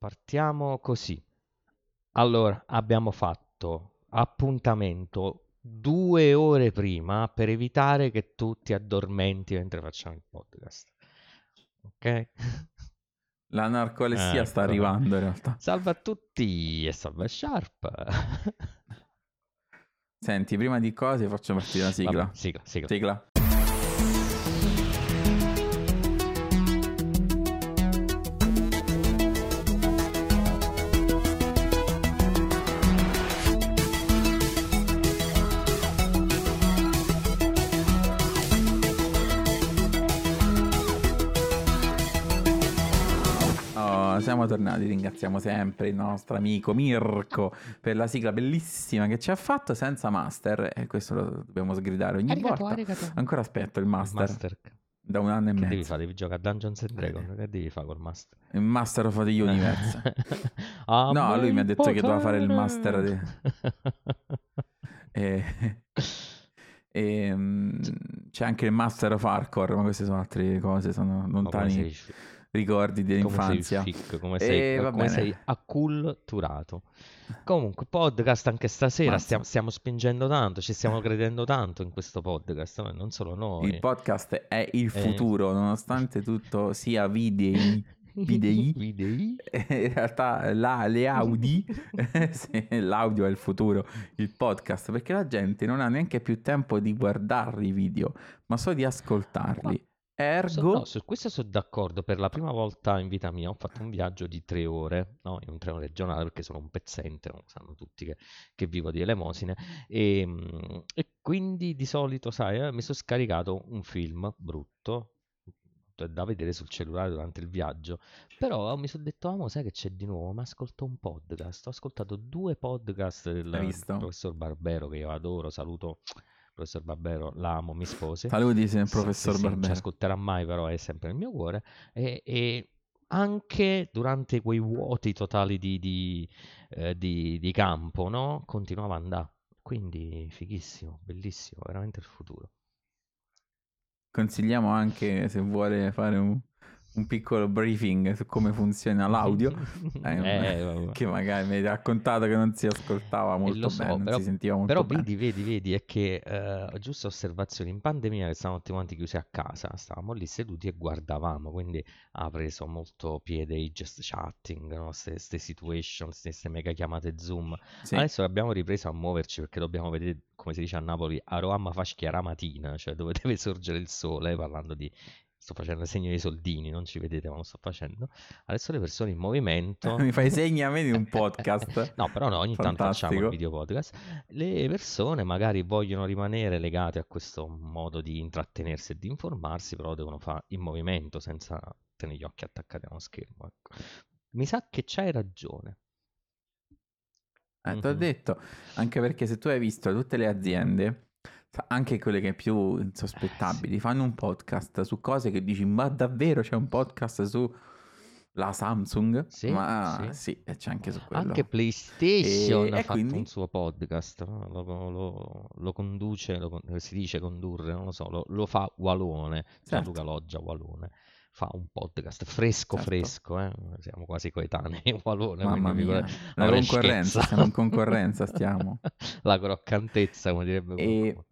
partiamo così. Allora, abbiamo fatto appuntamento due ore prima per evitare che tu ti addormenti mentre facciamo il podcast. Ok? La narcolessia sta Ecco. arrivando in realtà. Salve a tutti e salve a Sharp. Senti, prima di cose faccio partire la sigla. Vabbè, sigla, sigla. Sigla. Siamo tornati, ringraziamo sempre il nostro amico Mirko per la sigla bellissima che ci ha fatto senza master e questo lo dobbiamo sgridare ogni Arigato, volta. arigato. Ancora aspetto il master, Master. da un anno e Che devi mezzo. fare? Devi giocare a Dungeons and Dragons? Che devi fare col master? Il master of the universe. A No, lui mi ha detto che doveva fare il potere. master di- e, e, mm, c'è anche il master of hardcore, ma queste sono altre cose, sono lontani ricordi come dell'infanzia. sei fic, come E sei, va come bene. sei acculturato. Comunque, podcast anche stasera stiamo, stiamo spingendo tanto, ci stiamo credendo tanto in questo podcast, no? non solo noi. Il podcast è il Eh. futuro, nonostante tutto sia video, Videi? Videi? in realtà la- le Audi, l'audio è il futuro, il podcast, perché la gente non ha neanche più tempo di guardare i video, ma solo di ascoltarli. Ergo, no, su questo sono d'accordo. Per la prima volta in vita mia ho fatto un viaggio di tre ore, no? in un treno regionale perché sono un pezzente, lo sanno tutti che, che vivo di elemosine. E, mm, e quindi di solito, sai, eh, mi sono scaricato un film brutto da vedere sul cellulare durante il viaggio. Però mi sono detto, ah, mo sai che c'è di nuovo? Ma ascolto un podcast. Ho ascoltato due podcast del professor Barbero che io adoro, saluto. Professor Barbero, l'amo, mi sposi. saluti Sì, professor sì, sì, non ci Barbero. ascolterà mai, però è sempre nel mio cuore. E, e anche durante quei vuoti totali di, di, eh, di- di campo, no? Continuava ad andare. Quindi fighissimo, bellissimo, veramente il futuro. Consigliamo anche se vuole fare un, un piccolo briefing su come funziona l'audio. Eh, Eh, che magari mi hai raccontato che non si ascoltava molto lo so, bene, però- si sentiva molto Però bene. vedi, vedi, vedi, è che eh, giusto osservazioni, in pandemia che stavamo tutti quanti chiusi a casa, stavamo lì seduti e guardavamo, quindi ha preso molto piede il just chatting, no? Queste situation, queste mega chiamate Zoom. Sì. Adesso abbiamo ripreso a muoverci perché dobbiamo vedere, come si dice a Napoli, a Roma fa matina, cioè dove deve sorgere il sole, parlando di... Sto facendo il segno dei soldini, non ci vedete ma lo sto facendo. Adesso le persone in movimento... Mi fai segni a me di un podcast. No, però no, ogni tanto facciamo il Fantastico. video podcast. Le persone magari vogliono rimanere legate a questo modo di intrattenersi e di informarsi, però devono fare in movimento senza tenere gli occhi attaccati a uno schermo. ecco. Mi sa che c'hai ragione. Eh, ti ho detto, anche perché se tu hai visto tutte le aziende, anche quelle che più insospettabili, fanno un podcast su cose che dici, ma davvero c'è un podcast su la Samsung? Sì, ma sì. sì, c'è anche su quello. Anche PlayStation E- ha e fatto quindi? un suo podcast, lo, lo- lo conduce, lo si dice condurre, non lo so, lo, lo fa Walone, Gianluca Loggia Walone, fa un podcast fresco Certo. fresco, eh? siamo quasi coetanei, Walone, Mamma mia, la concorrenza, stiamo in concorrenza, stiamo. La croccantezza, come direbbe E- qualcuno.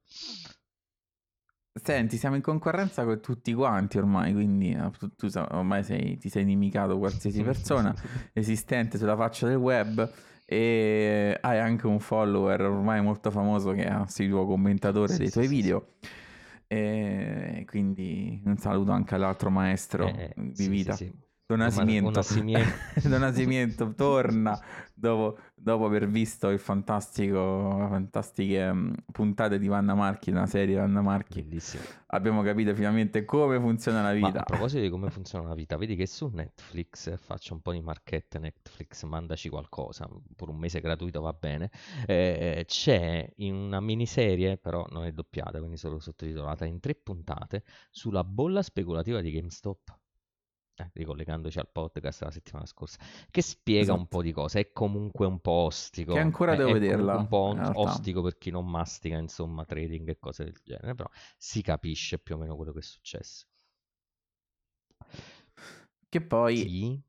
Senti, siamo in concorrenza con tutti quanti ormai, quindi eh, tu, ormai sei- ti sei inimicato qualsiasi persona esistente sulla faccia del web e hai anche un follower ormai molto famoso che è assiduo commentatore Sì, dei tuoi sì, video. E quindi un saluto anche all'altro maestro Eh, di sì, sì, vita. Don. Nasimiento. Don Nasimiento torna dopo, dopo aver visto il fantastico, le fantastiche mm, puntate di Vanna Marchi, una serie di Vanna Marchi. Bellissimo. Abbiamo capito finalmente come funziona la Ma vita. a proposito di come funziona la vita, vedi che su Netflix eh, faccio un po' di marchette Netflix, mandaci qualcosa, pure un mese gratuito va bene. eh, c'è in una miniserie, però non è doppiata, quindi solo sottotitolata, in tre puntate sulla bolla speculativa di GameStop. Eh, ricollegandoci al podcast della settimana scorsa, che spiega un Esatto. po' di cose. È comunque un po' ostico. Che ancora è- devo è vederla, Un po' ostico per chi non mastica, insomma, trading e cose del genere, però si capisce più o meno quello che è successo. Che poi Sì,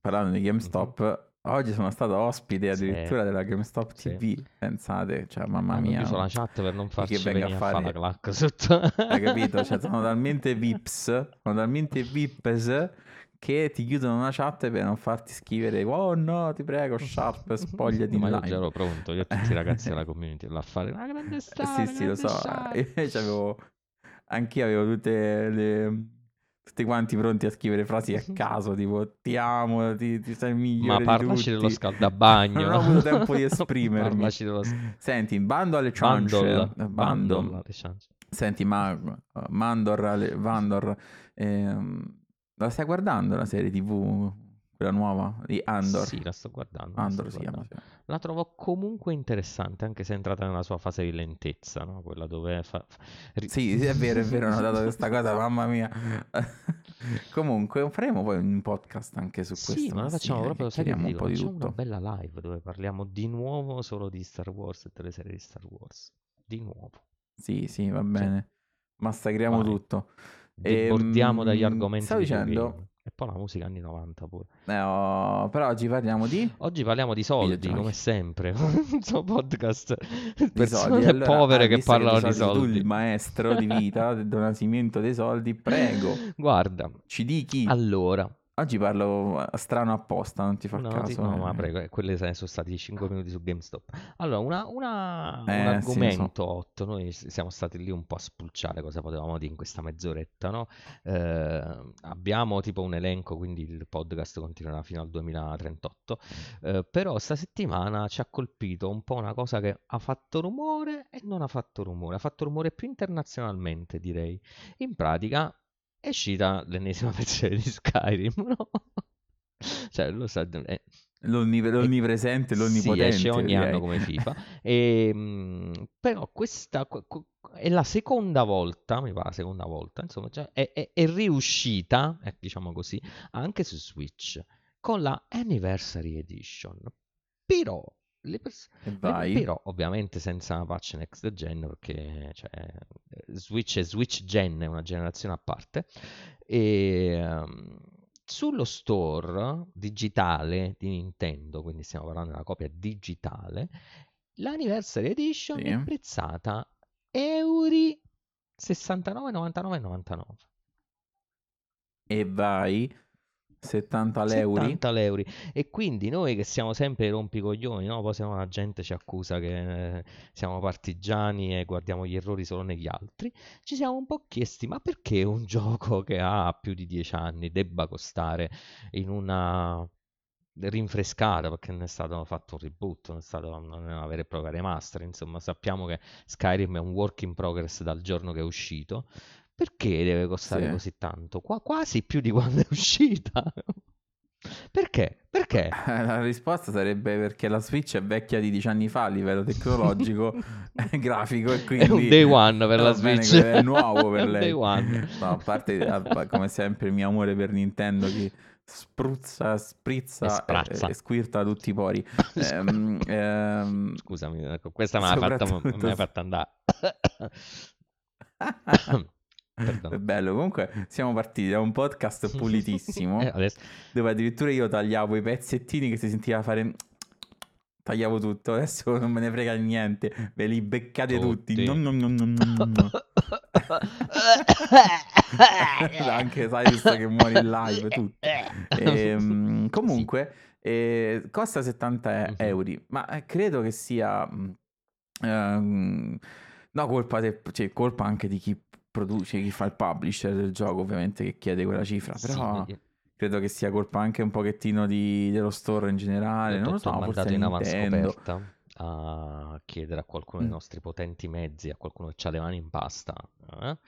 parlando di GameStop, oggi sono stato ospite Sì. addirittura della GameStop Sì. TV. Pensate, cioè, mamma mia. chiuso la chat per non farci venga a venire a fare la clac sotto. Hai capito? Cioè, sono talmente vips, sono talmente vips che ti chiudono una chat per non farti scrivere oh no, ti prego, Sharp, spogliati Ma in io già ero pronto, io tutti i ragazzi della community là a fare una grande star, sì, sì, lo so. star. Io c'avevo... Anch'io avevo tutte le... Tutti quanti pronti a scrivere frasi a caso, tipo ti amo, ti, ti sei il Ma migliore di parlaci dello scaldabagno. Non ho avuto tempo di esprimermi. Parlaci dello Senti, bando alle ciance. Bandol. Bando. Ciance. Senti, ma Mandor, Ale- Vandor, ehm, la stai guardando la serie TV, quella nuova di Andor? Sì, la sto guardando. la Andor sto si chiama. guardando. sì. La trovo comunque interessante, anche se è entrata nella sua fase di lentezza, no? Quella dove fa... ri- Sì, sì, è vero, è vero, ho notato questa cosa, mamma mia. Comunque, faremo poi un podcast anche su questo. Sì, ma la facciamo sì, proprio, sai che chiacchieriamo ti un po' dico, di facciamo tutto. una bella live dove parliamo di nuovo solo di Star Wars e delle serie di Star Wars. Di nuovo. Sì, sì, va bene. Massacriamo Vai. tutto. Debordiamo dagli Ehm, argomenti stavo dicendo- videogame. E poi la musica anni 90 pure. Eh, oh, però oggi parliamo di... Oggi parliamo di soldi, come sempre. Un suo podcast di persone soldi. Allora, povere che parlano di Tu sei soldi. il maestro di vita del donacimento dei soldi, prego, Guarda, ci dici. allora, Oggi parlo eh, strano apposta, non ti fa no, caso. ti- no, eh. ma prego, eh, quelli sono stati 5 minuti su GameStop. Allora, una- una- Eh, un sì, lo so. argomento hot, noi s- siamo stati lì un po' a spulciare cosa potevamo dire in questa mezz'oretta, no? Eh, abbiamo tipo un elenco, quindi il podcast continuerà fino al 2038, eh, però sta settimana ci ha colpito un po' una cosa che ha fatto rumore e non ha fatto rumore, ha fatto rumore più internazionalmente, direi. In pratica è uscita l'ennesima versione di Skyrim, no? Cioè, lo sa, è, L'onnive- l'onnipresente, sì, l'onnipotente. esce ogni direi. anno come FIFA. E, mh, però questa qu- qu- è la seconda volta, mi pare la seconda volta, insomma, cioè, è, è- è riuscita, eh, diciamo così, anche su Switch con la Anniversary Edition. Però, le pers- vai. però ovviamente senza patch next gen perché cioè, Switch è Switch Gen, è una generazione a parte. E ehm, sullo store digitale di Nintendo, quindi stiamo parlando della copia digitale, l'Anniversary Edition Sì. è prezzata euro 69,99,99. E vai. 70 euro. 70 euro. E quindi noi che siamo sempre rompicoglioni, no? Poi se la gente ci accusa che eh, siamo partigiani e guardiamo gli errori solo negli altri, ci siamo un po' chiesti, ma perché un gioco che ha più di 10 anni debba costare in una rinfrescata, perché non è stato fatto un reboot, non è è una vera e propria remaster, insomma sappiamo che Skyrim è un work in progress dal giorno che è uscito, perché deve costare Sì. così tanto? Qua- quasi più di quando è uscita. Perché? Perché? La risposta sarebbe perché la Switch è vecchia di 10 anni fa a livello tecnologico, grafico e quindi... È un day one per la Va bene, Switch. È nuovo per lei. day one. No, a parte, come sempre, il mio amore per Nintendo che spruzza, sprizza E e, e squirta tutti i pori. Ehm, ehm, Scusami, ecco, questa mi ha fatta, fatta andare. Perdono. bello, comunque siamo partiti da un podcast pulitissimo Eh, adesso- dove addirittura io tagliavo i pezzettini che si sentiva fare tagliavo tutto adesso non me ne frega niente ve li beccate tutti, Tutti. Nom, nom, nom, nom, nom. anche sai visto che muori in live tutto Ehm, comunque eh, costa 70 Mhm. euro ma eh, credo che sia ehm, no colpa, de- cioè, colpa anche di chi produce chi fa il publisher del gioco ovviamente che chiede quella cifra però Sì, credo che sia colpa anche un pochettino di- dello store in generale non lo so mandato forse in avanscoperta a chiedere a qualcuno dei Mm. nostri potenti mezzi, a qualcuno che ha le mani in pasta, eh,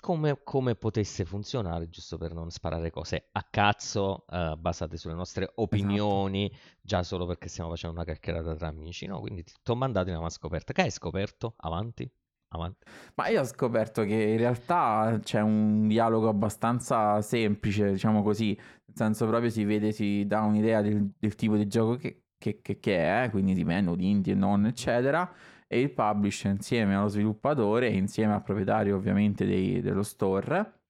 come, come potesse funzionare, giusto per non sparare cose a cazzo eh, basate sulle nostre opinioni, già solo perché stiamo facendo una chiacchierata tra amici, no? Quindi ti ho mandato in avanscoperta. Che hai scoperto? Avanti? Avanti. Ma io ho scoperto che in realtà c'è un dialogo abbastanza semplice, diciamo così, nel senso proprio si vede, si dà un'idea del, del tipo di gioco che, che- che- che è, quindi di menu, di indie e non, eccetera, e il publisher insieme allo sviluppatore insieme al proprietario ovviamente dei- dello store,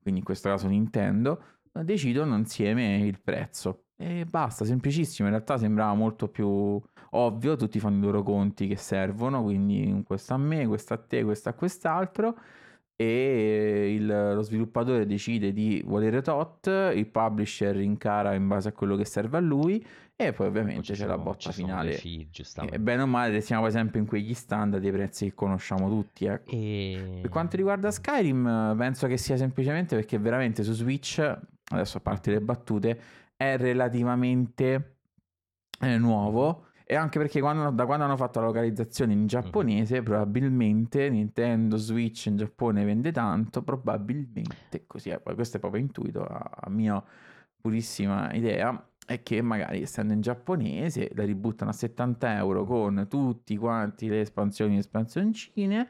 quindi in questo caso Nintendo, decidono insieme il prezzo. E basta, semplicissimo. In realtà sembrava molto più ovvio, tutti fanno i loro conti che servono, quindi questo a me, questo a te, questo a quest'altro. E il, lo sviluppatore decide di volere tot, il publisher incara in base a quello che serve a lui e poi ovviamente c'è la botta finale. Fee, e bene o male siamo esempio in quegli standard dei prezzi che conosciamo tutti. Ecco. E... Per quanto riguarda Skyrim, penso che sia semplicemente perché veramente su Switch, adesso a parte le battute, è relativamente eh, nuovo. E anche perché quando, da quando hanno fatto la localizzazione in giapponese, mm. probabilmente Nintendo Switch in Giappone vende tanto, probabilmente così è. Poi questo è proprio intuito, a, a mia purissima idea è che magari essendo in giapponese la ributtano a 70 euro con tutti quanti le espansioni e espansioncine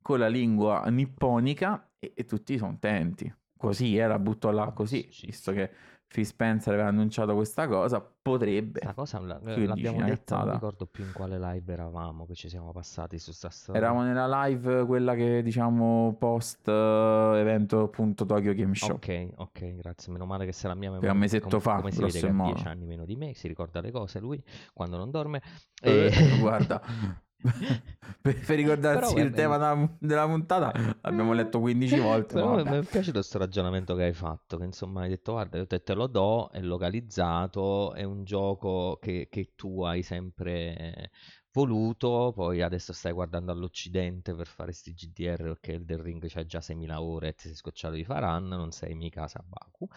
con la lingua nipponica e, e tutti sono contenti così eh, la butto là così visto che Phil Spencer aveva annunciato questa cosa, potrebbe. La cosa la, l'abbiamo detta, non ricordo più in quale live eravamo, che ci siamo passati su sta storia. Eravamo nella live, quella che diciamo post uh, evento appunto Tokyo Game Show. Ok, ok, grazie. Meno male che se la mia memoria... un mesetto com- fa, come si vede che ha 10 anni meno di me, si ricorda le cose lui quando non dorme. Eh, e... guarda... per, per, ricordarsi Però, il tema della, della, puntata abbiamo letto 15 volte. Però mi è piaciuto questo ragionamento che hai fatto, che insomma hai detto guarda io te, te lo do, è localizzato, è un gioco che, che tu hai sempre voluto, poi adesso stai guardando all'Occidente per fare sti GDR perché il del Ring c'ha già 6.000 ore e ti sei scocciato di run, non sei mica Sabaku,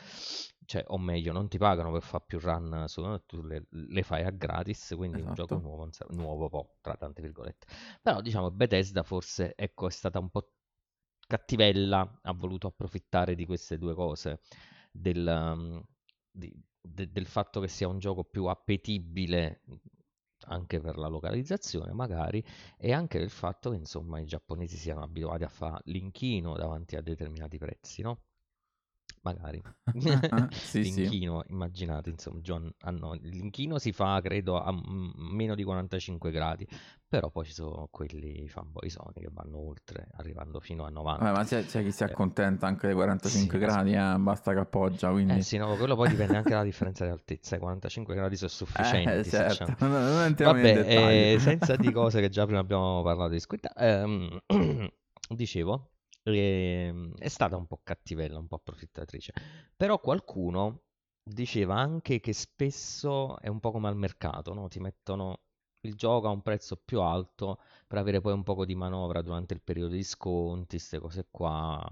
cioè, o meglio, non ti pagano per fare più run, su, tu le, le, fai a gratis, quindi esatto. un gioco esatto. nuovo, nuovo po', tra tante virgolette. Però diciamo Bethesda forse, ecco, è stata un po' cattivella, ha voluto approfittare di queste due cose, del, um, di, de, del fatto che sia un gioco più appetibile anche per la localizzazione magari e anche del fatto che insomma i giapponesi siano abituati a fare l'inchino davanti a determinati prezzi, no? Magari. sì, l'inchino, sì. immaginate, insomma, John, ah no, l'inchino si fa credo a meno di 45 gradi, però poi ci sono quelli fanboy Sony che vanno oltre, arrivando fino a 90. Eh, ma c'è, c'è, chi si eh, accontenta anche dei 45 sì, gradi, eh, basta che appoggia. Quindi... Eh sì, no, quello poi dipende anche dalla differenza di altezza. I 45 gradi sono sufficienti. Eh, certo. non, non Vabbè, eh, senza di cose che già prima abbiamo parlato di squidda, ehm, dicevo, eh, è stata un po' cattivella, un po' approfittatrice. Però qualcuno diceva anche che spesso è un po' come al mercato, no? Ti mettono il gioco a un prezzo più alto per avere poi un po' di manovra durante il periodo di sconti, queste cose qua.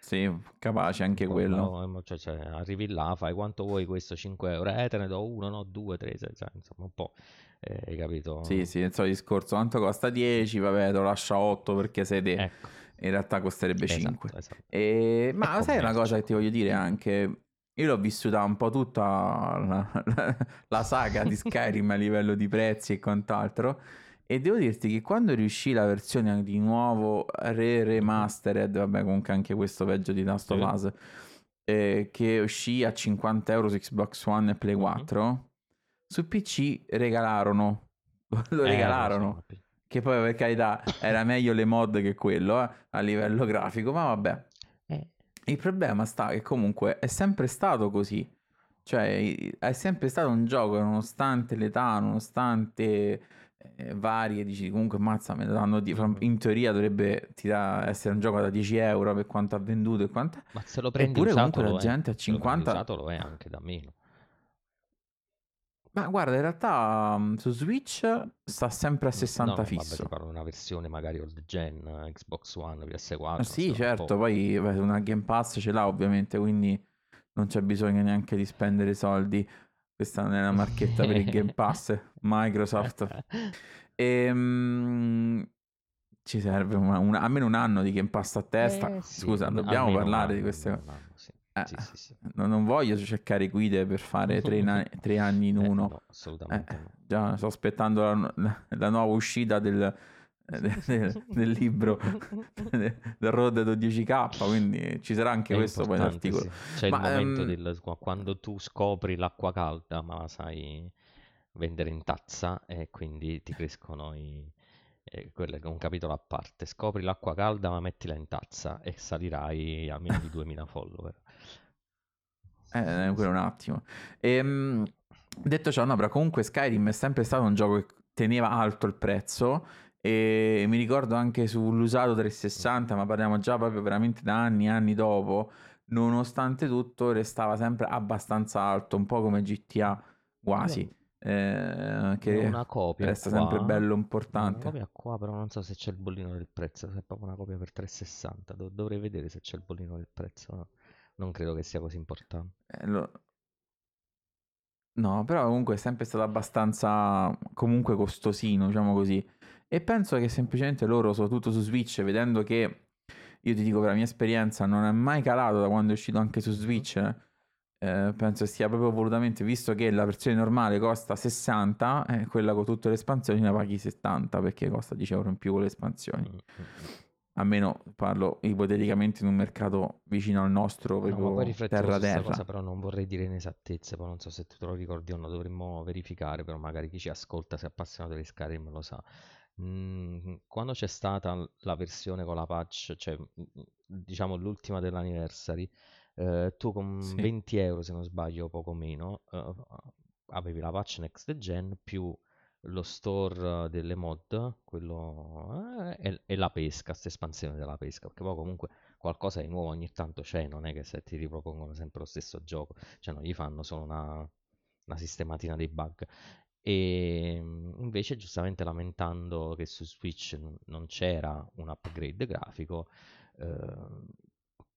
Sì, capace anche quello. No, cioè, cioè, arrivi là, fai quanto vuoi questo 5 euro, eh te ne do uno, no, due, tre, sei, cioè, insomma un po', eh, hai capito? Sì, sì, il solito discorso, quanto costa 10, vabbè, te lo lascio a 8 perché sei te. Ecco. In realtà costerebbe esatto, 5. Esatto. E... Ma e sai una cosa che ti voglio dire anche, io l'ho vissuta un po' tutta la, la, la saga di Skyrim a livello di prezzi e quant'altro. E devo dirti che quando riuscì la versione di nuovo re remastered, vabbè, comunque anche questo peggio di Last of Us, eh, che uscì a 50 euro su Xbox One e Play 4, mm-hmm. su PC regalarono. Lo eh, regalarono. Che poi per carità era meglio le mod che quello eh, a livello grafico, ma vabbè. Il problema sta che comunque è sempre stato così. Cioè, è sempre stato un gioco, nonostante l'età, nonostante eh, varie, dici comunque mazza, me danno di... in teoria dovrebbe tira... essere un gioco da 10 euro per quanto ha venduto e quanto... Ma se lo prendi Eppure usato comunque la gente a 50... Se lo usato lo è anche da meno. Ma guarda, in realtà um, su Switch sta sempre a 60 no, fisso. Vabbè, parlo una versione magari old gen, Xbox One, PS4. Ah, sì, certo, poi beh, una Game Pass ce l'ha ovviamente, quindi non c'è bisogno neanche di spendere soldi. Questa non è una marchetta per il Game Pass, Microsoft. E, um, ci serve una, una, almeno un anno di Game Pass a testa. Eh, sì, Scusa, dobbiamo parlare di queste cose. Eh, sì, sì, sì. Non voglio cercare guide per fare tre, na- tre anni in eh, uno. no, assolutamente. Eh, no. Già sto aspettando la, la, la nuova uscita del, del, del, del libro del Road 12K, quindi ci sarà anche È questo poi l'articolo. C'è ma, il momento um... del, quando tu scopri l'acqua calda, ma sai vendere in tazza e quindi ti crescono i... Eh, quello è un capitolo a parte. Scopri l'acqua calda, ma mettila in tazza e salirai a meno di 2000 follower. Eh, quello un attimo. Ehm, detto ciò, no, però comunque Skyrim è sempre stato un gioco che teneva alto il prezzo e mi ricordo anche sull'usato 360, ma parliamo già proprio veramente da anni e anni dopo, nonostante tutto restava sempre abbastanza alto, un po' come GTA quasi. Eh, che una copia resta qua, sempre bello importante. Una copia qua, però non so se c'è il bollino del prezzo, se è proprio una copia per 360, Dov- dovrei vedere se c'è il bollino del prezzo. no? Non credo che sia così importante. Eh, lo- No, però comunque è sempre stato abbastanza comunque costosino, diciamo così. E penso che semplicemente loro, soprattutto su Switch, vedendo che io ti dico per la mia esperienza, non è mai calato da quando è uscito anche su Switch. eh, penso sia proprio volutamente, visto che la versione normale costa 60, e quella con tutte le espansioni la paghi 70 perché costa 10 euro in più con le espansioni. Mm, mm, mm. Almeno parlo ipoteticamente in un mercato vicino al nostro, No, proprio riflettevo terra terra. cosa, però non vorrei dire inesattezze, poi non so se tu te lo ricordi o no, dovremmo verificare, però magari chi ci ascolta, se è appassionato di Skyrim lo sa. Mm, quando c'è stata la versione con la patch, cioè diciamo l'ultima dell'anniversary, eh, tu con Sì. 20 euro, se non sbaglio, poco meno, eh, avevi la patch next gen più lo store delle mod, quello, eh, e, e la pesca, questa espansione della pesca, perché poi comunque qualcosa di nuovo ogni tanto c'è, non è che se ti ripropongono sempre lo stesso gioco, cioè non gli fanno solo una, una sistematina dei bug. E mm, invece, giustamente lamentando che su Switch non c'era un upgrade grafico, eh,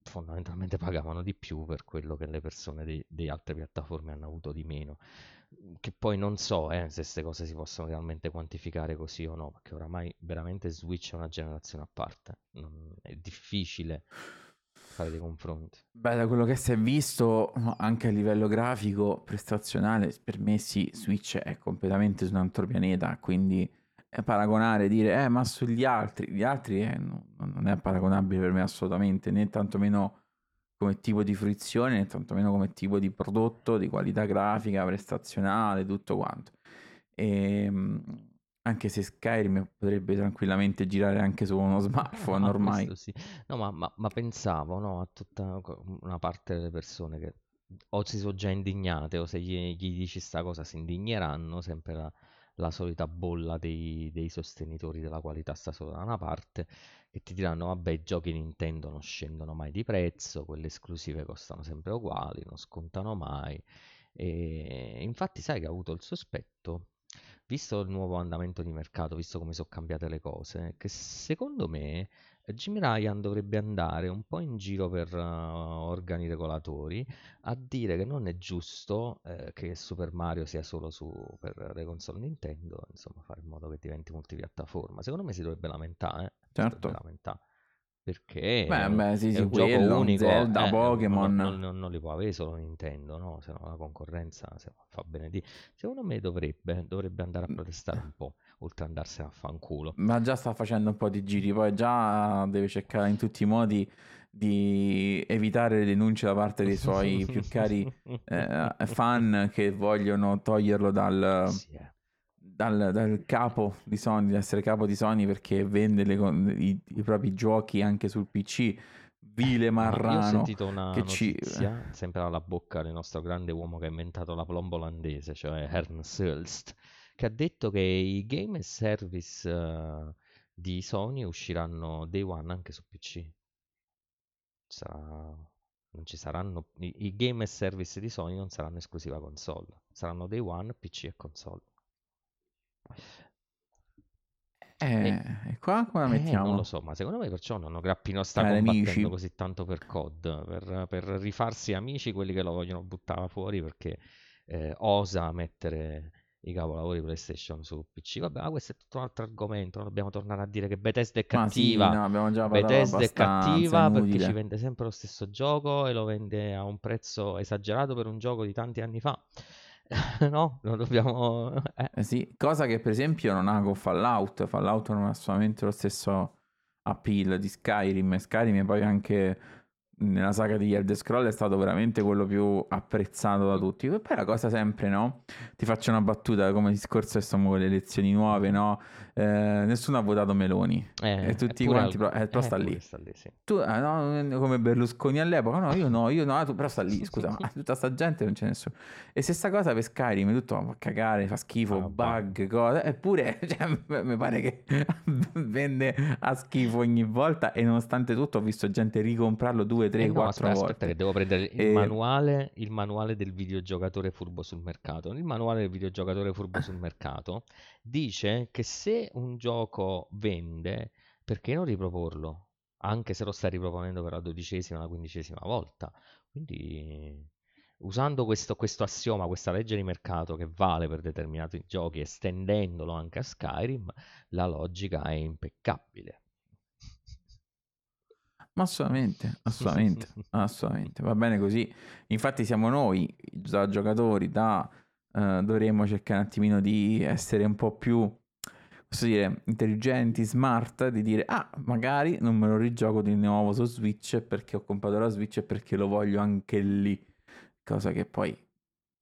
fondamentalmente pagavano di più per quello che le persone di, di altre piattaforme hanno avuto di meno. Che poi non so eh, se queste cose si possono realmente quantificare così o no, perché oramai veramente Switch è una generazione a parte, non- è difficile fare dei confronti. Beh, da quello che si è visto, anche a livello grafico, prestazionale, per me sì, Switch è completamente su un altro pianeta, quindi paragonare, dire, eh, ma sugli altri, gli altri eh, no- non è paragonabile per me assolutamente, né tantomeno come tipo di fruizione, né tantomeno come tipo di prodotto, di qualità grafica, prestazionale, tutto quanto. E, anche se Skyrim potrebbe tranquillamente girare anche su uno smartphone No, ormai. sì. No, ma, ma- ma pensavo, no, a tutta una parte delle persone che o si sono già indignate o se gli, gli dici sta cosa si indigneranno, sempre la, la solita bolla dei, dei sostenitori della qualità sta solo da una parte, che ti diranno, vabbè, i giochi Nintendo non scendono mai di prezzo, quelle esclusive costano sempre uguali, non scontano mai. E infatti sai che ho avuto il sospetto visto il nuovo andamento di mercato, visto come sono cambiate le cose, che secondo me Jim Ryan dovrebbe andare un po' in giro per eh, organi regolatori a dire che non è giusto eh, che Super Mario sia solo su, per le console Nintendo, insomma, fare in modo che diventi multipiattaforma. Secondo me si dovrebbe lamentare, eh, si dovrebbe Certo. lamentare. Perché Beh, è un, beh, sì, è sì, un gioco quello, unico, Zelda, eh, Pokémon. non- non- non li può avere solo Nintendo, no? Se no la concorrenza se no, fa bene di... Secondo me dovrebbe, dovrebbe andare a protestare un po', oltre ad andarsene a fanculo. Ma già sta facendo un po' di giri, poi già deve cercare in tutti i modi di evitare le denunce da parte dei suoi più cari eh, fan che vogliono toglierlo dal, Sì, eh. Dal, dal capo di Sony, di essere capo di Sony perché vende le i, i propri giochi anche sul PC. Vile Ma io ho marrano. sentito una che ci- notizia, sempre dalla bocca del nostro grande uomo che ha inventato la plomba olandese, cioè Ernst Hulst, che ha detto che i game as service eh, di Sony usciranno day one anche su PC. Sarà- non ci saranno i, i game as service di Sony non saranno esclusiva console, saranno day one PC e console. Eh, e qua come la Eh, mettiamo? non lo so, ma secondo me perciò Nonno Grappino sta Cari combattendo amici. così tanto per COD, per, per rifarsi amici quelli che lo vogliono buttare fuori perché eh, osa mettere i capolavori PlayStation su PC. Vabbè, ma questo è tutto un altro argomento, non dobbiamo tornare a dire che Bethesda è Ma sì, cattiva. no, abbiamo già parlato Bethesda è cattiva perché ci vende sempre lo stesso gioco e lo vende a un prezzo esagerato per un gioco di tanti anni fa. No, non dobbiamo... eh. Eh sì, cosa che per esempio non ha con Fallout. Fallout non ha assolutamente lo stesso appeal di Skyrim. Skyrim poi anche nella saga di Elder Scroll è stato veramente quello più apprezzato da tutti. E poi la cosa sempre, no? Ti faccio una battuta, come discorso che siamo con le elezioni nuove, no? Eh, nessuno ha votato Meloni. Eh, e tutti quanti, al- però, eh, però eh, sta eppure lì. sta lì, sì. Tu, ah, no, come Berlusconi all'epoca, no, io no, io no, tu, però sta lì, scusa, ma tutta sta gente non c'è nessuno. E stessa cosa per Skyrim, tutto fa cagare, fa schifo, Ah, bug, cose, eppure cioè, mi pare che vende a schifo ogni volta e nonostante tutto ho visto gente ricomprarlo due, tre, Eh no, quattro aspetta, volte. aspetta che devo prendere il E- manuale, il manuale del videogiocatore furbo sul mercato. Il manuale del videogiocatore furbo sul mercato dice che se un gioco vende, perché non riproporlo? Anche se lo stai riproponendo per la dodicesima, la quindicesima volta. Quindi, usando questo, questo assioma, questa legge di mercato che vale per determinati giochi, estendendolo anche a Skyrim, la logica è impeccabile. Ma assolutamente, assolutamente, assolutamente, va bene così. Infatti siamo noi, da giocatori, da eh, dovremmo cercare un attimino di essere un po' più, posso dire, intelligenti, smart, di dire, ah, magari non me lo rigioco di nuovo su Switch perché ho comprato la Switch e perché lo voglio anche lì. Cosa che poi,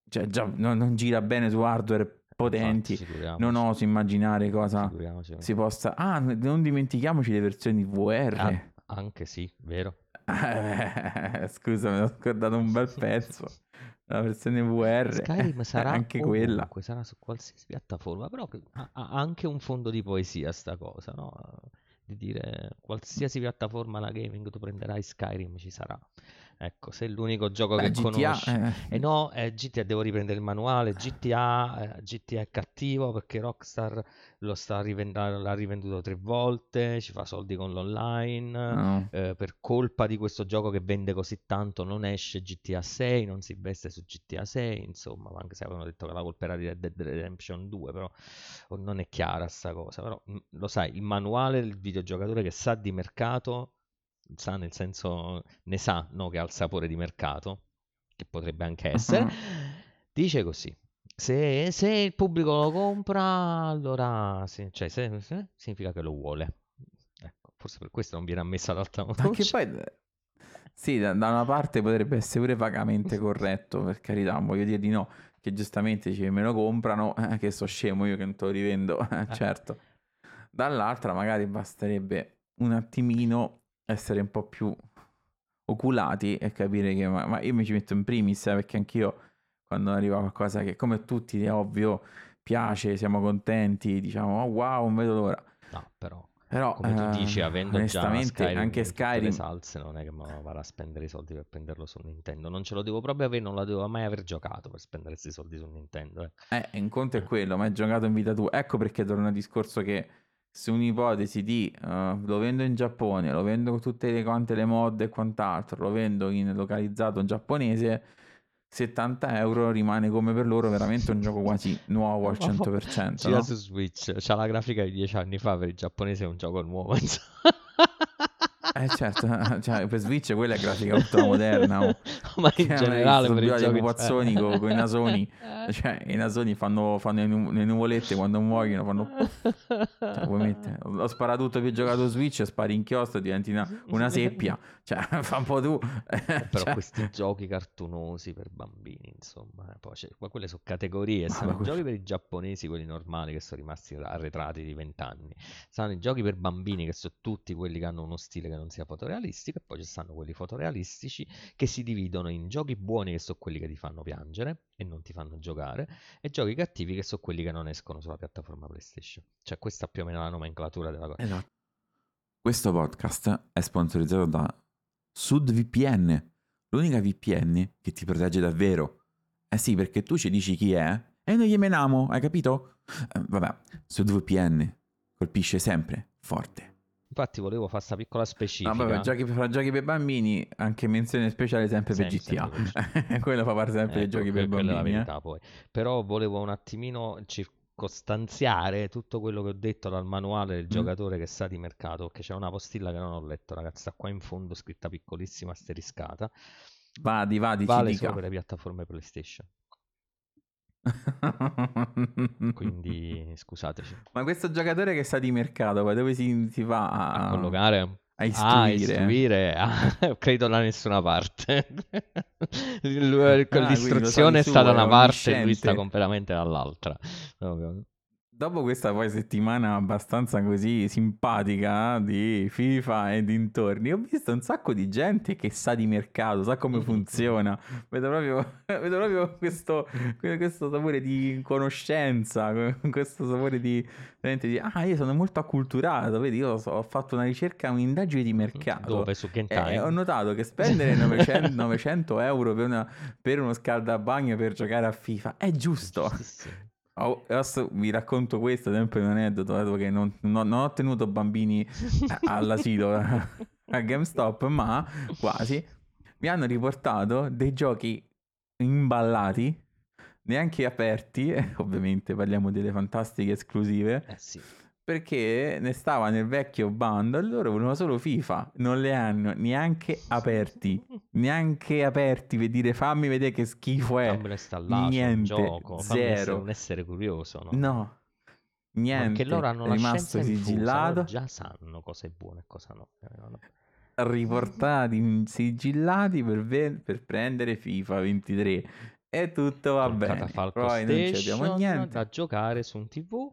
cioè, già non, non gira bene su hardware potenti. Infatti, Non oso immaginare cosa si possa... Ah, non dimentichiamoci le versioni VR. Ah, anche sì, vero? Eh, Scusa, mi ho scordato un bel pezzo. La versione VR. Skyrim sarà anche quella. sarà su qualsiasi piattaforma, però ha anche un fondo di poesia sta cosa, no? Di dire qualsiasi piattaforma la gaming tu prenderai Skyrim ci sarà. Ecco, se è l'unico gioco Beh, che GTA, conosci. eh, E no, eh, GTA devo riprendere il manuale, GTA, eh, GTA è cattivo perché Rockstar lo sta rivend- l'ha rivenduto tre volte, ci fa soldi con l'online, no. eh, per colpa di questo gioco che vende così tanto non esce GTA 6, non si investe su GTA 6, insomma, anche se avevano detto che la colpa era di Red Dead Redemption 2, però oh, non è chiara sta cosa, però mm, lo sai, il manuale del videogiocatore che sa di mercato, sa nel senso, ne sa, no, che ha il sapore di mercato, che potrebbe anche essere, dice così. Se, se il pubblico lo compra, allora sì, cioè, se- se- significa che lo vuole. Ecco, forse per questo non viene ammessa ad alta Anche voce. poi, sì, da, da una parte potrebbe essere pure vagamente corretto, per carità, non voglio dire di no, che giustamente dice me lo comprano, eh, che so scemo io che non te lo rivendo, Eh. certo. Dall'altra magari basterebbe un attimino essere un po' più oculati e capire che, ma, ma io mi ci metto in primis, eh, perché anch'io quando arriva qualcosa che come tutti è ovvio piace, siamo contenti, diciamo oh, wow, non vedo l'ora. No, però, Però come tu eh, dici, avendo già onestamente Skyrim anche in tutte le Skyrim salse, non è che lo vado a spendere i soldi per prenderlo su Nintendo. Non ce lo devo proprio avere, non la devo mai aver giocato per spendere questi soldi su Nintendo. eh. Eh, un conto è quello, ma è giocato in vita tua. Ecco perché torna al discorso che se un'ipotesi di eh, lo vendo in Giappone, lo vendo con tutte le, quante le mod e quant'altro, lo vendo in localizzato giapponese, 70 euro rimane come per loro veramente un gioco quasi nuovo al 100%. Gira no? su Switch, c'ha la grafica di 10 anni fa, per i giapponesi è un gioco nuovo. Eh certo, cioè, per Switch quella è grafica ultra moderna. oh. Ma in Che generale per i giochi... pupazzoni con, con i nasoni. Eh. Cioè, i nasoni fanno, fanno le, nu- le nuvolette quando muoiono, fanno Cioè, puoi mettere- Ho sparato tutto che ho giocato Switch, spari inchiostro, diventi una, una seppia. Cioè, fa un po' tu. Eh, Però Cioè, questi giochi cartunosi per bambini, insomma, eh, poi c'è- ma quelle sono categorie, Ma i que- giochi per i giapponesi, quelli normali che sono rimasti arretrati di vent'anni, stanno i giochi per bambini che sono tutti quelli che hanno uno stile che non sia fotorealistico e poi ci stanno quelli fotorealistici che si dividono in giochi buoni che sono quelli che ti fanno piangere e non ti fanno giocare e giochi cattivi che sono quelli che non escono sulla piattaforma PlayStation. Cioè questa più o meno la nomenclatura della cosa. Esatto. Questo podcast è sponsorizzato da SudVPN, l'unica VPN che ti protegge davvero. Eh sì, perché tu ci dici chi è e noi gli menamo, hai capito? Eh, vabbè, SudVPN colpisce sempre forte. Infatti volevo fare questa piccola specifica. No, vabbè, giochi, fra giochi per bambini, anche menzione speciale sempre per Sì, GTA. sempre Quello fa parte sempre dei Ecco, giochi per quella è bambini. eh. verità poi. Però volevo un attimino circostanziare tutto quello che ho detto dal manuale del Mm. giocatore che sa di mercato, perché c'è una postilla che non ho letto, ragazzi, sta qua in fondo scritta piccolissima, asteriscata. Vadi, vadi, Vale ci solo dica. per le piattaforme PlayStation. Quindi scusateci. Ma questo giocatore che sa di mercato, poi dove si, si va A a... collocare? a istruire. Ah, istruire, ah, credo da nessuna parte. L'istruzione ah, è stata una parte e lui sta completamente dall'altra. Dopo questa poi settimana abbastanza così simpatica di FIFA e dintorni, ho visto un sacco di gente che sa di mercato, sa come funziona. Vedo proprio, vedo proprio questo, questo, sapore di conoscenza, questo sapore di, di, ah, io sono molto acculturato, vedi, io ho fatto una ricerca, un'indagine di mercato. Dove? Su Kentai? E ho notato che spendere 900, 900 euro per, una, per uno scaldabagno per giocare a FIFA è giusto. Oh, vi racconto questo, sempre un aneddoto, che non, non, non ho tenuto bambini all'asilo a GameStop, ma quasi. Mi hanno riportato dei giochi imballati, neanche aperti, ovviamente parliamo delle fantastiche esclusive. Eh sì perché ne stava nel vecchio bando e loro volevano solo FIFA, non le hanno neanche aperti, neanche aperti per dire fammi vedere che schifo è. Fammelo installare, niente, gioco, zero. un essere curioso, no? No. Niente, Perché loro hanno è rimasto sigillato. già sanno cosa è buono e cosa no. Riportati sigillati per, ver- per prendere FIFA 23 e tutto va bene. Poi non ci abbiamo niente da giocare su un TV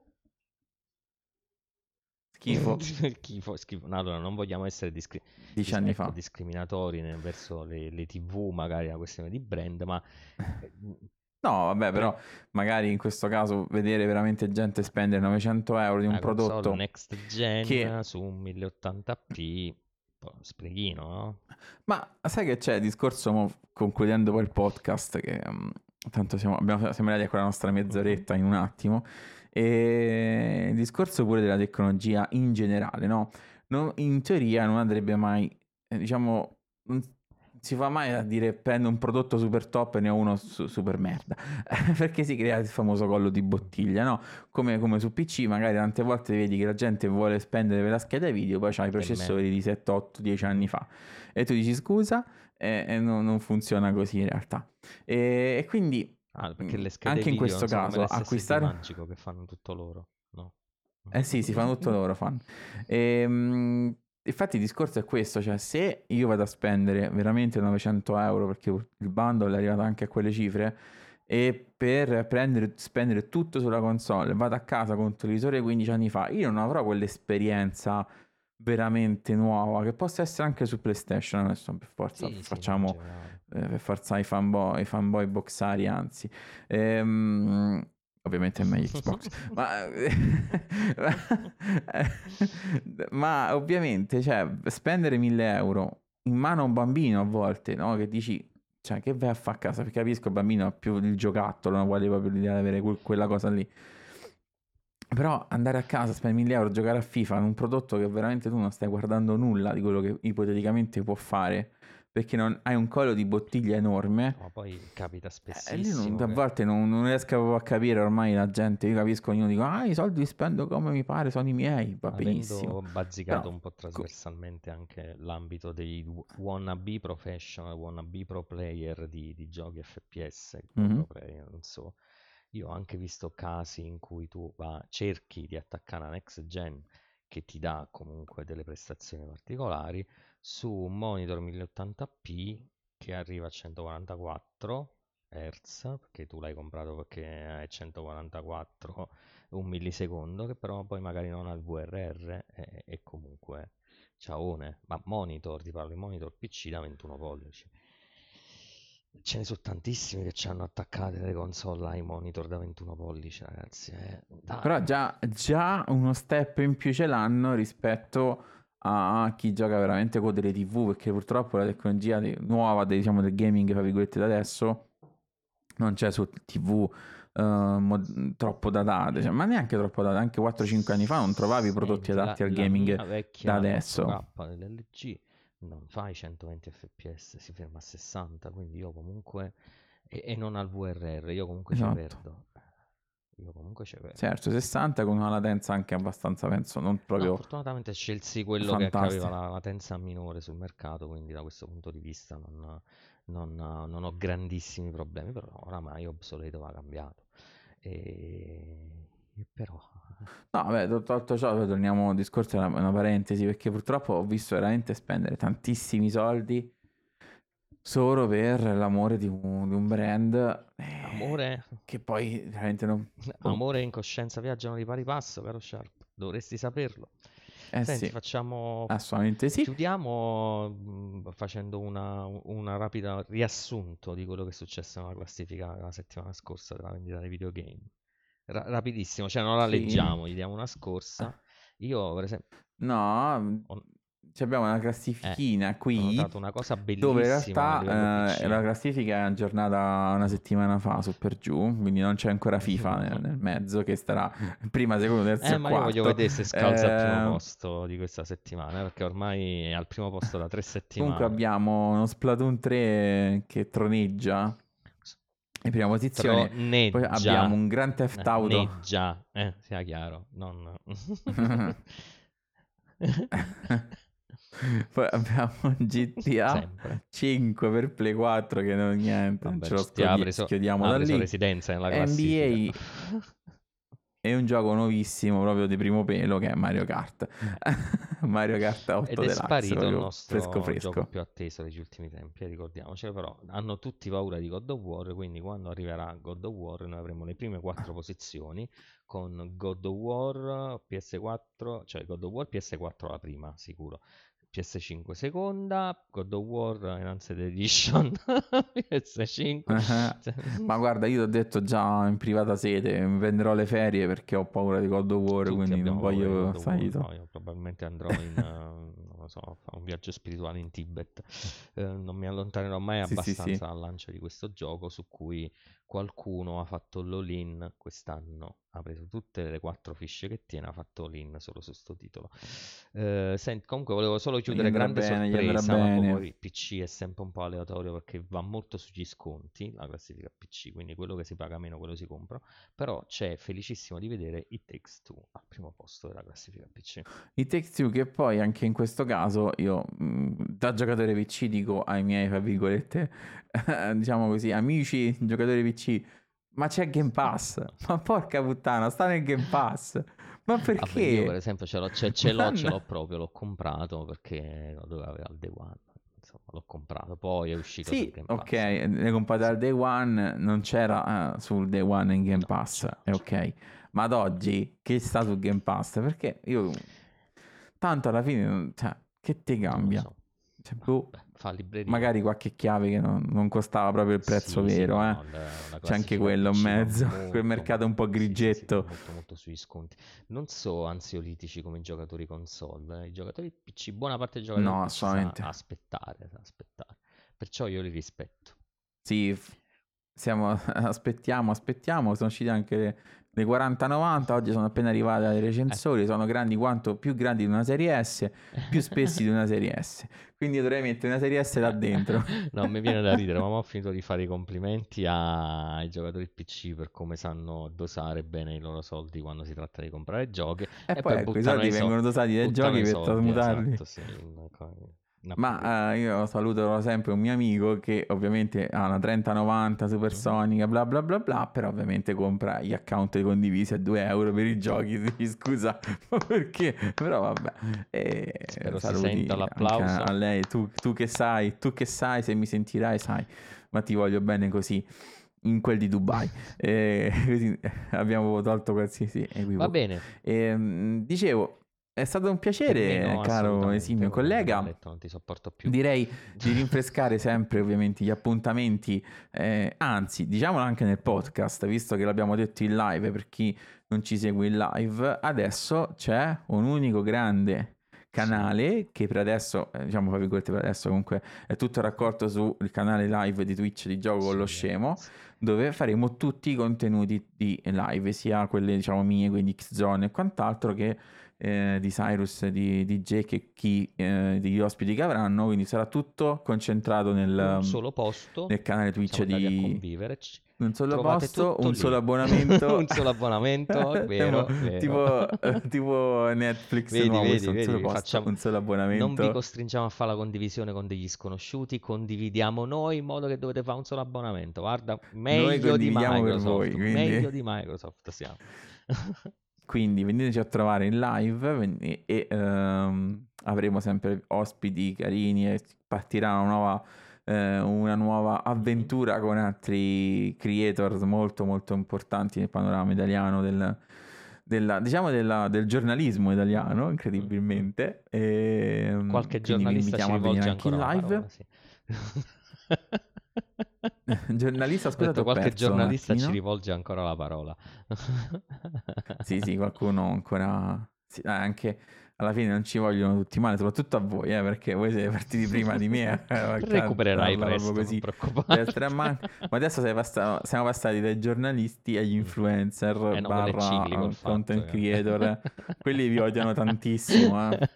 Schifo. schifo, schifo. No, allora non vogliamo essere discri- fa. discriminatori verso le, le, TV, magari una questione di brand, ma... No, vabbè, però magari in questo caso vedere veramente gente spendere 900 euro di un prodotto next gen che... su un 1080p, un spreghino, no? Ma sai che c'è il discorso, concludendo poi il podcast, che um, tanto siamo, abbiamo, siamo arrivati a quella nostra mezz'oretta in un attimo. E il discorso pure della tecnologia in generale, no? no in teoria non andrebbe mai, eh, diciamo, non si fa mai a dire prendo un prodotto super top e ne ho uno su, super merda, perché si crea il famoso collo di bottiglia, no? Come, come, su PC, magari tante volte vedi che la gente vuole spendere per la scheda video, poi c'ha i processori di 7, 8, 10 anni fa e tu dici scusa e, e non, non, funziona così in realtà. E, e quindi Ah, perché le schede Anche in questo caso acquistare magico che fanno tutto loro, no? Eh sì, si fanno tutto loro, fanno. E, um, infatti il discorso è questo, cioè se io vado a spendere veramente 900 euro perché il bundle è arrivato anche a quelle cifre e per prendere, spendere tutto sulla console vado a casa con un televisore 15 anni fa, io non avrò quell'esperienza veramente nuova che possa essere anche su PlayStation adesso per forza sì, facciamo sì, eh, per forza i fanboy, i fanboy boxari anzi. Ehm, ovviamente è meglio Xbox ma, ma ovviamente cioè spendere 1000 euro in mano a un bambino a volte no? che dici cioè che vai a fare a casa? Perché capisco il bambino ha più il giocattolo non vuole proprio l'idea di avere quella cosa lì però andare a casa, spendere 1000 euro, giocare a FIFA in un prodotto che veramente tu non stai guardando nulla di quello che ipoteticamente può fare, perché non, hai un collo di bottiglia enorme. Ma poi capita spessissimo. Eh, non, a volte non, non, riesco a capire ormai la gente. Io capisco, ognuno dico, ah, i soldi li spendo come mi pare, sono i miei. Va Avendo benissimo. bazzicato Però, un po' trasversalmente anche l'ambito dei wannabe professional, wannabe pro player di, di giochi FPS, mm-hmm. pro player, non so io ho anche visto casi in cui tu va, cerchi di attaccare una next gen che ti dà comunque delle prestazioni particolari su un monitor 1080p che arriva a 144 Hz perché tu l'hai comprato perché è 144 un millisecondo che però poi magari non ha il VRR e, e comunque ciaone. Ma monitor ti parlo di monitor PC da 21 pollici Ce ne sono tantissimi che ci hanno attaccate le console ai monitor da 21 pollici, ragazzi. Eh. Però già, già, uno step in più ce l'hanno rispetto a chi gioca veramente con delle TV, perché purtroppo la tecnologia nuova diciamo, del gaming, tra virgolette, da adesso non c'è su TV uh, mod- troppo datate, cioè, ma neanche troppo datate, anche 4-5 anni fa non trovavi prodotti adatti al gaming da adesso. dell'LG non fa i 120 fps, si ferma a 60, quindi io comunque... E, e non al VRR, io comunque esatto. ci perdo. Io comunque ci perdo. Certo, 60 con una latenza anche abbastanza, penso, non proprio... No, fortunatamente scelsi quello Fantastico. che aveva la latenza minore sul mercato, quindi da questo punto di vista non, non, non ho grandissimi problemi, però oramai obsoleto va cambiato. E però... No, vabbè, tolto ciò, torniamo al discorso, è una, una parentesi, perché purtroppo ho visto veramente spendere tantissimi soldi solo per l'amore di un, di un brand. Eh, amore? Che poi veramente non... Amore e incoscienza viaggiano di pari passo, caro Sharp, dovresti saperlo. Eh Senti, sì, facciamo... assolutamente sì. Chiudiamo mh, facendo una, una rapida riassunto di quello che è successo nella classifica la settimana scorsa della vendita dei videogame. Ra- rapidissimo, cioè non la Sì. leggiamo, gli diamo una scorsa. Io, per esempio, No, ho, ci abbiamo una eh, classifichina ho qui notato una cosa dove in bellissima a livello realtà eh, la classifica è aggiornata una settimana fa su per giù, quindi non c'è ancora FIFA nel, nel mezzo che starà prima, secondo, terzo Eh, e ma io voglio quarto. vedere se scalza al primo Eh, posto di questa settimana, eh, perché ormai è al primo posto da tre Comunque settimane. abbiamo uno Splatoon 3 che troneggia in prima posizione. Poi Troneggia. abbiamo un Grand Theft Auto. neggia, eh, sia chiaro, non... Poi abbiamo un GTA Sempre. 5 per Play 4 che non niente, Vabbè, ce lo scodi- preso, schiodiamo ha da lì. residenza nella NBA è un gioco nuovissimo proprio di primo pelo che è Mario Kart. Mario Kart 8 Ed è Deluxe, sparito il nostro fresco fresco. gioco più atteso degli ultimi tempi, ricordiamocelo, però hanno tutti paura di God of War, quindi quando arriverà God of War noi avremo le prime quattro posizioni con God of War PS4, cioè God of War PS4 la prima, sicuro. PS5 seconda, God of War Enhanced Edition PS5. Cioè, Ma guarda, io ti ho detto già in privata sede, mi prenderò le ferie perché ho paura di God of War, Tutti quindi non voglio, sai, no, io probabilmente andrò in, eh, non lo so, a un viaggio spirituale in Tibet. Eh, non mi allontanerò mai Sì, sì, abbastanza sì. dal lancio di questo gioco su cui qualcuno ha fatto l'all-in quest'anno. Ha preso tutte le quattro fiche che tiene, ha fatto all-in solo su sto titolo. Eh, senti, comunque volevo solo chiudere grande bene, sorpresa, ma poi PC è sempre un po' aleatorio perché va molto sugli sconti, la classifica PC, quindi quello che si paga meno, quello si compra. Però c'è felicissimo di vedere It Takes Two al primo posto della classifica PC. I Take Two che poi anche in questo caso io mh, da giocatore PC dico ai miei, tra virgolette, diciamo così, amici giocatori PC, ma c'è Game Pass, ma porca puttana, sta nel Game Pass, ma Vabbè, io per perché? esempio ce l'ho, ce, ce l'ho, ce l'ho proprio, l'ho comprato perché lo dovevo avere al day one. Insomma, l'ho comprato, poi è uscito Sì, Game ok, le comprate al day one, non c'era eh, sul day one in Game No, Pass, no, è no. ok, ma ad oggi che sta sul Game Pass? Perché io, tanto alla fine, cioè, che ti cambia? so. Cioè, boh, libreria. magari qualche chiave che non, non costava proprio il prezzo Sì, sì, vero, no, eh. no, la- C'è anche quello in mezzo, quel molto, mercato un po' sì, sì, sì, grigetto. molto, molto sugli sconti. Non so ansiolitici come i giocatori console. eh. I giocatori PC, buona parte dei giocatori No, PC sa assolutamente. aspettare, sa aspettare. Perciò io li rispetto. Sì, siamo, aspettiamo, aspettiamo, sono uscite anche le 4090, oggi sono appena arrivate Eh. ai recensori, sono grandi quanto più grandi di una serie S, più spessi di una serie S. Quindi io dovrei mettere una serie S là dentro. No, mi viene da ridere, ma ho finito di fare i complimenti ai giocatori PC per come sanno dosare bene i loro soldi quando si tratta di comprare giochi E, e poi poi ecco, i soldi vengono dosati dai giochi per soldi, tramutarli. esatto, sì, Ma eh, io saluto sempre un mio amico che ovviamente ha una 3090 Mhm. supersonica, bla bla bla bla, però ovviamente compra gli account condivisi a 2 euro per i giochi. Sì, Scusa, ma perché? Però vabbè. E Spero si senta l'applauso. a lei, tu, tu che sai, tu che sai, se mi sentirai sai, ma ti voglio bene così. In quel di Dubai, E così abbiamo tolto qualsiasi Va equivoco. bene, Ehm, dicevo, è stato un per piacere, no, caro esimio collega. detto, non ti sopporto più. Direi di rinfrescare sempre ovviamente gli appuntamenti, eh, anzi diciamolo anche nel podcast, visto che l'abbiamo detto in live per chi non ci segue in live, adesso c'è un unico grande canale che per adesso, eh, diciamo fra virgolette per adesso comunque è tutto raccolto sul canale live di Twitch di Gioco con lo Sì, Scemo, sì. dove faremo tutti i contenuti di live, sia quelle diciamo mie, quindi X-Zone e quant'altro, che eh, di Cyrus, di, di Jake e chi eh, degli ospiti che avranno, quindi sarà tutto concentrato nel, Un solo posto, nel canale Twitch di un solo posto, un lì. solo abbonamento. Un solo abbonamento, vero, Tipo- vero. Tipo, tipo Netflix Vedi, nuovo, vedi, un vedi, solo posto, facciamo- un solo abbonamento. Non vi costringiamo a fare la condivisione con degli sconosciuti, condividiamo noi in modo che dovete fare un solo abbonamento. Guarda, meglio di Microsoft, voi, quindi- meglio di Microsoft siamo. Quindi veniteci a trovare in live ven- e, e, ehm, avremo sempre ospiti carini e partirà una nuova, eh, una nuova avventura con altri creators molto molto importanti nel panorama italiano del, della- diciamo della- del giornalismo italiano, incredibilmente. E, Mm. Qualche vi giornalista ci rivolge anche ancora in live. parola, sì. Giornalista, scusa, detto, qualche perso giornalista ci attimino. rivolge ancora la parola. Sì, sì, qualcuno ancora... sì, eh, anche alla fine non ci vogliono tutti male, soprattutto a voi, eh, perché voi siete partiti prima di me. eh, Recupererai presto, così. man- Ma adesso passa- siamo passati dai giornalisti agli influencer Eh no, barra ciclico il fatto, content eh. creator. Quelli vi odiano tantissimo. eh.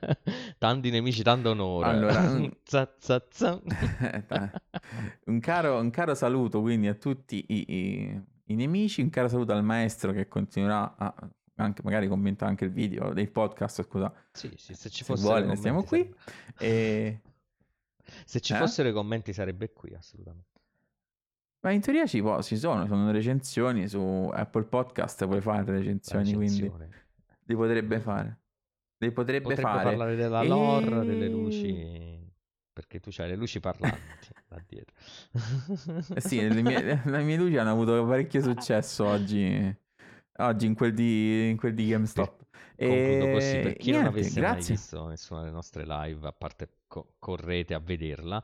Tanti nemici, tanto onore. Allora. Za, za, za. un, caro, un caro saluto quindi a tutti i, i- i nemici, un caro saluto al maestro che continuerà a anche magari commenta anche il video del podcast, scusa, Sì, sì, se ci se fossero vuole ne stiamo commenti qui. sarebbe- E... Se ci Eh? fossero i commenti sarebbe qui, assolutamente. Ma in teoria ci, può- ci sono, sono recensioni su Apple Podcast, puoi fare recensioni, quindi li potrebbe fare. Li potrebbe, Potrebbe fare. parlare della E- lore, delle luci, perché tu c'hai le luci parlanti là dietro. Eh sì, le mie, le mie luci hanno avuto parecchio successo oggi, oggi in quel di, in quel di GameStop. Così, E per chi non niente, avesse mai visto nessuna delle nostre live, a parte co- correte a vederla,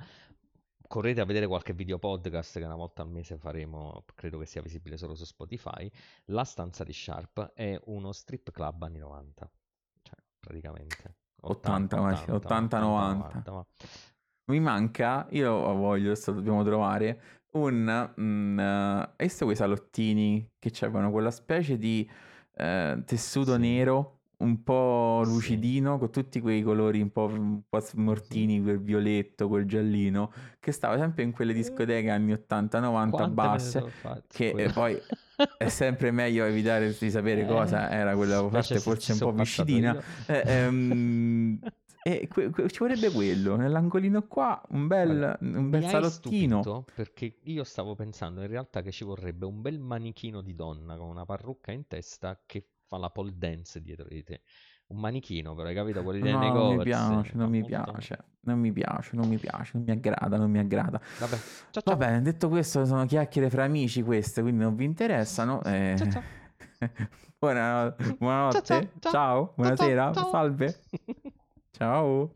correte a vedere qualche video podcast che una volta al mese faremo, credo che sia visibile solo su Spotify. La stanza di Sharp è uno strip club anni 90, cioè praticamente 80, ma sì, 80, 90. ma- Mi manca, io voglio, adesso dobbiamo trovare un... mm, eh, hai visto quei salottini che avevano quella specie di eh, tessuto Sì. nero un po' Sì. lucidino con tutti quei colori un po', un po' smortini, quel violetto, quel giallino, che stava sempre in quelle discoteche anni 80-90 Quante me ne basse, che eh, poi è sempre meglio evitare di sapere Eh, cosa era quella parte se forse un po' viscidina. Eh, ehm, e que- que- ci vorrebbe quello, nell'angolino qua, un bel, un bel salottino. perché io stavo pensando in realtà che ci vorrebbe un bel manichino di donna con una parrucca in testa che fa la pole dance dietro di te. Un manichino, però, hai capito? Quelli dei No, non mi negozi. piace, non mi piace, non mi piace, non mi piace, non mi aggrada, non mi aggrada. Vabbè, ciao Va ciao. bene, detto questo, sono chiacchiere fra amici queste, quindi non vi interessano. eh. Ciao, ciao. Buona- buonanotte, Ciao, ciao, ciao. buonasera, salve, ciao.